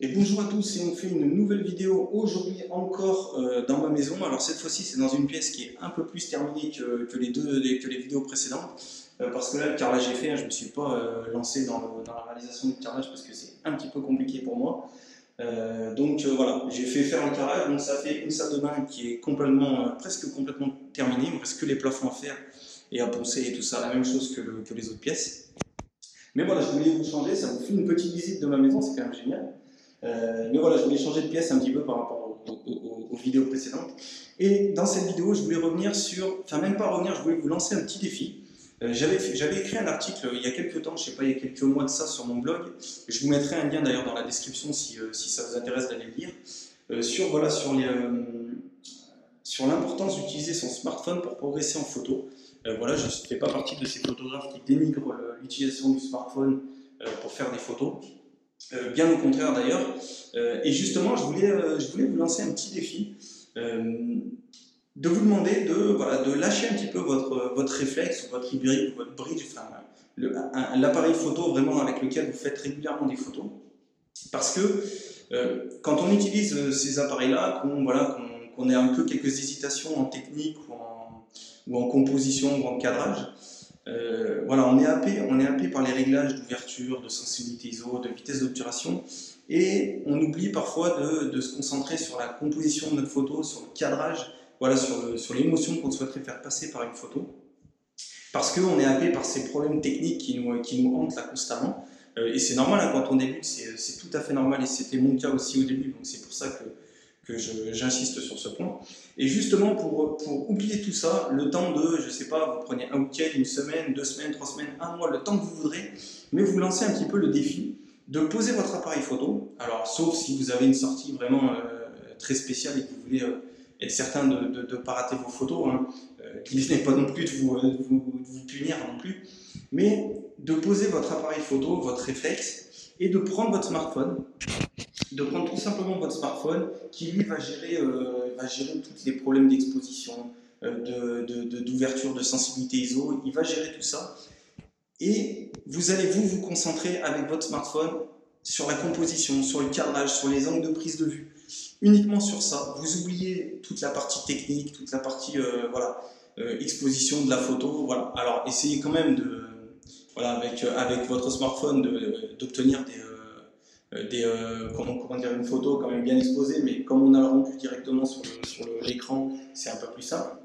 Et bonjour à tous, et on fait une nouvelle vidéo aujourd'hui encore euh, dans ma maison. Alors cette fois-ci c'est dans une pièce qui est un peu plus terminée que, les, deux, que les vidéos précédentes. Euh, parce que là le carrelage est fait, hein, je ne me suis pas euh, lancé dans, la réalisation du carrelage parce que c'est un petit peu compliqué pour moi. donc voilà, j'ai fait faire un carrelage, donc ça fait une salle de bain qui est complètement, presque complètement terminée. Il me reste que les plafonds à faire et à poncer et tout ça, la même chose que les autres pièces. Mais voilà, je voulais vous changer, ça vous fait une petite visite de ma maison, c'est quand même génial. Euh, mais voilà, je voulais changer de pièce un petit peu par rapport aux, vidéos précédentes. Et dans cette vidéo, je voulais revenir sur, enfin même pas revenir, je voulais vous lancer un petit défi. Euh, J'avais écrit un article il y a quelques temps, je sais pas, il y a quelques mois de ça sur mon blog. Je vous mettrai un lien d'ailleurs dans la description si, euh, ça vous intéresse d'aller le lire. Sur voilà, sur l'importance d'utiliser son smartphone pour progresser en photo. voilà, je ne fais pas partie de ces photographes qui dénigrent l'utilisation du smartphone pour faire des photos. Euh, bien au contraire d'ailleurs. Euh, et justement, je voulais, euh, je voulais vous lancer un petit défi, de vous demander de, voilà, de lâcher un petit peu votre, votre réflexe, votre hybride, votre bridge, enfin, l'appareil photo vraiment avec lequel vous faites régulièrement des photos. Parce que quand on utilise ces appareils-là, qu'on voilà, qu'on ait un peu quelques hésitations en technique ou en, ou en composition ou en cadrage, euh, voilà, on est, happé, on est happé par les réglages d'ouverture, de sensibilité ISO, de vitesse d'obturation, et on oublie parfois de, se concentrer sur la composition de notre photo, sur le cadrage, voilà, sur l'émotion qu'on souhaiterait faire passer par une photo. Parce qu'on est happé par ces problèmes techniques qui nous, qui nous hantent là constamment. Euh, et c'est normal, hein, quand on débute, c'est tout à fait normal, et c'était mon cas aussi au début, donc c'est pour ça que que j'insiste sur ce point. Et justement, pour, pour, oublier tout ça, le temps de, je sais pas, vous prenez un week-end, une semaine, deux semaines, trois semaines, un mois, le temps que vous voudrez, mais vous lancez un petit peu le défi de poser votre appareil photo. Alors, sauf si vous avez une sortie vraiment euh, très spéciale et que vous voulez euh, être certain de ne pas rater vos photos, hein, euh, qu'il n'est pas non plus de vous, de vous punir non plus, mais de poser votre appareil photo, votre réflexe, et de prendre votre smartphone de prendre tout simplement votre smartphone qui lui va gérer, euh, va gérer tous les problèmes d'exposition, euh, d'ouverture, de, sensibilité ISO, il va gérer tout ça. Et vous allez vous vous concentrer avec votre smartphone sur la composition, sur le carnage, sur les angles de prise de vue. Uniquement sur ça. Vous oubliez toute la partie technique, toute la partie euh, voilà, exposition de la photo. Voilà. Alors essayez quand même de, voilà, avec, avec votre smartphone d'obtenir des euh, des, euh, comment, dire, une photo quand même bien exposée, mais comme on a le rendu directement sur l'écran, c'est un peu plus simple.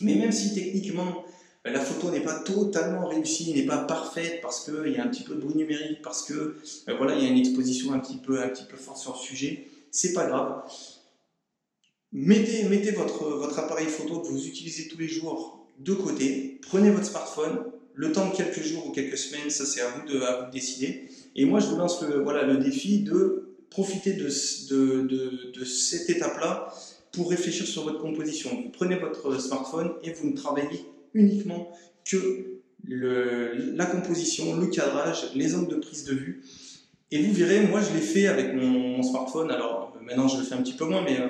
Mais même si techniquement euh, la photo n'est pas totalement réussie, n'est pas parfaite parce qu'il y a un petit peu de bruit numérique, parce que voilà, il y a une exposition un petit peu, un petit peu forte sur le sujet, c'est pas grave. Mettez, mettez votre, votre appareil photo que vous utilisez tous les jours de côté, prenez votre smartphone, le temps de quelques jours ou quelques semaines, ça c'est à vous de, à vous de décider. Et moi, je vous lance le, voilà, le défi de profiter de, de, de, cette étape-là pour réfléchir sur votre composition. Vous prenez votre smartphone et vous ne travaillez uniquement que le, la composition, le cadrage, les angles de prise de vue. Et vous verrez, moi je l'ai fait avec mon, smartphone. Alors maintenant je le fais un petit peu moins, mais euh,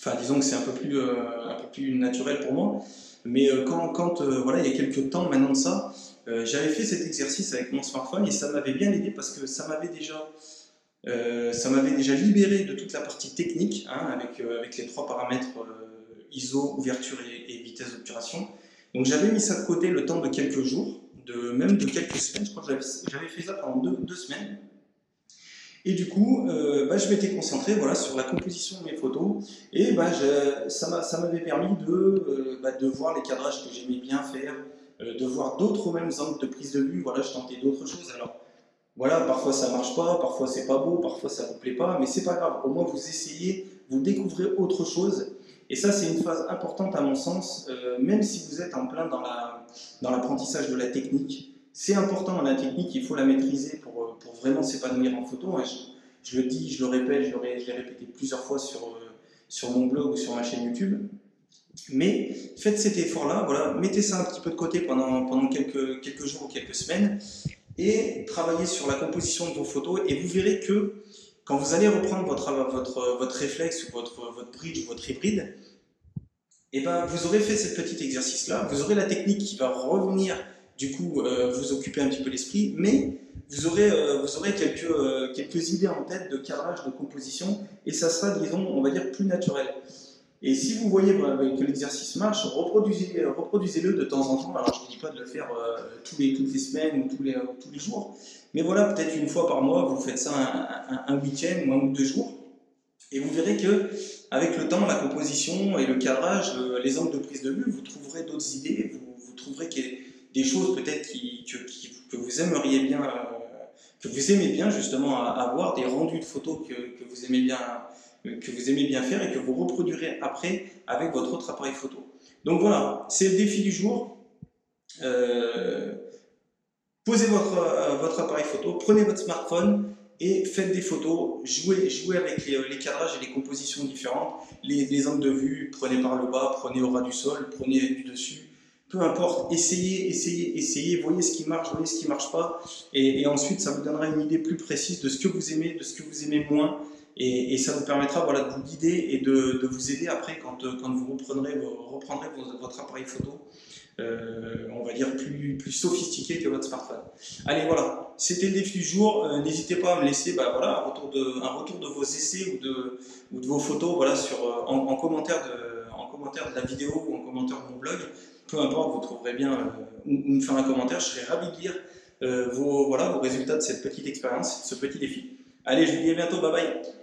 enfin disons que c'est un euh, un peu plus naturel pour moi. Mais euh, quand, quand voilà, il y a quelques temps maintenant de ça, euh, j'avais fait cet exercice avec mon smartphone et ça m'avait bien aidé parce que ça m'avait déjà, euh, déjà libéré de toute la partie technique hein, avec, euh, avec les trois paramètres ISO, ouverture et, vitesse d'obturation. Donc j'avais mis ça de côté le temps de quelques jours, de, même de quelques semaines. Je crois que j'avais fait ça pendant deux, semaines. Et du coup, bah, je m'étais concentré voilà, sur la composition de mes photos et bah, ça m'avait permis de, bah, de voir les cadrages que j'aimais bien faire, euh, de voir d'autres mêmes angles de prise de vue. Voilà, je tentais d'autres choses. Alors, voilà, parfois ça marche pas, parfois c'est pas beau, parfois ça vous plaît pas, mais c'est pas grave. Au moins vous essayez, vous découvrez autre chose. Et ça, c'est une phase importante à mon sens, euh, même si vous êtes en plein dans l'apprentissage de la technique. C'est important la technique, il faut la maîtriser pour, euh, pour vraiment s'épanouir en photo. Je, je, le dis, je le répète, je l'ai répété plusieurs fois sur, sur mon blog ou sur ma chaîne YouTube. Mais faites cet effort-là, voilà, mettez ça un petit peu de côté pendant, pendant quelques, quelques jours ou quelques semaines et travaillez sur la composition de vos photos et vous verrez que quand vous allez reprendre votre, votre, votre réflexe ou votre, votre bridge ou votre hybride, et eh ben, vous aurez fait ce petit exercice-là, vous aurez la technique qui va revenir du coup euh, vous occuper un petit peu l'esprit, mais vous aurez, vous aurez quelques, quelques idées en tête de carrelage, de composition, et ça sera, disons, on va dire, plus naturel. Et si vous voyez que l'exercice marche, reproduisez-le reproduisez de temps en temps. Alors je ne dis pas de le faire tous les, toutes les semaines ou tous les, tous les jours, mais voilà, peut-être une fois par mois, vous faites ça un, un, week-end ou un ou deux jours. Et vous verrez que avec le temps, la composition et le cadrage, les angles de prise de vue, vous trouverez d'autres idées, vous, trouverez a des choses peut-être que, vous aimeriez bien, que vous aimez bien justement avoir, des rendus de photos que, que, vous aimez bien, faire et que vous reproduirez après avec votre autre appareil photo. Donc voilà, c'est le défi du jour. Euh, Posez votre, euh, appareil photo, prenez votre smartphone et faites des photos, jouez, avec les, les cadrages et les compositions différentes, les, les, angles de vue, prenez par le bas, prenez au ras du sol, prenez du dessus, peu importe, essayez, essayez, essayez, voyez ce qui marche, voyez ce qui marche pas, et, ensuite ça vous donnera une idée plus précise de ce que vous aimez, de ce que vous aimez moins, et, ça vous permettra de vous guider et de, vous aider après quand, vous reprendrez, votre appareil photo euh, on va dire, plus, sophistiqué que votre smartphone. Allez, voilà, c'était le défi du jour. Euh, n'hésitez pas à me laisser bah, un, retour de, vos essais ou de, vos photos euh, en, commentaire de, en commentaire de la vidéo ou en commentaire de mon blog. Peu importe, vous trouverez bien ou, me faire un commentaire. Je serai ravi de lire vos, voilà, vos résultats de cette petite expérience, ce petit défi. Allez, je vous dis à bientôt, bye bye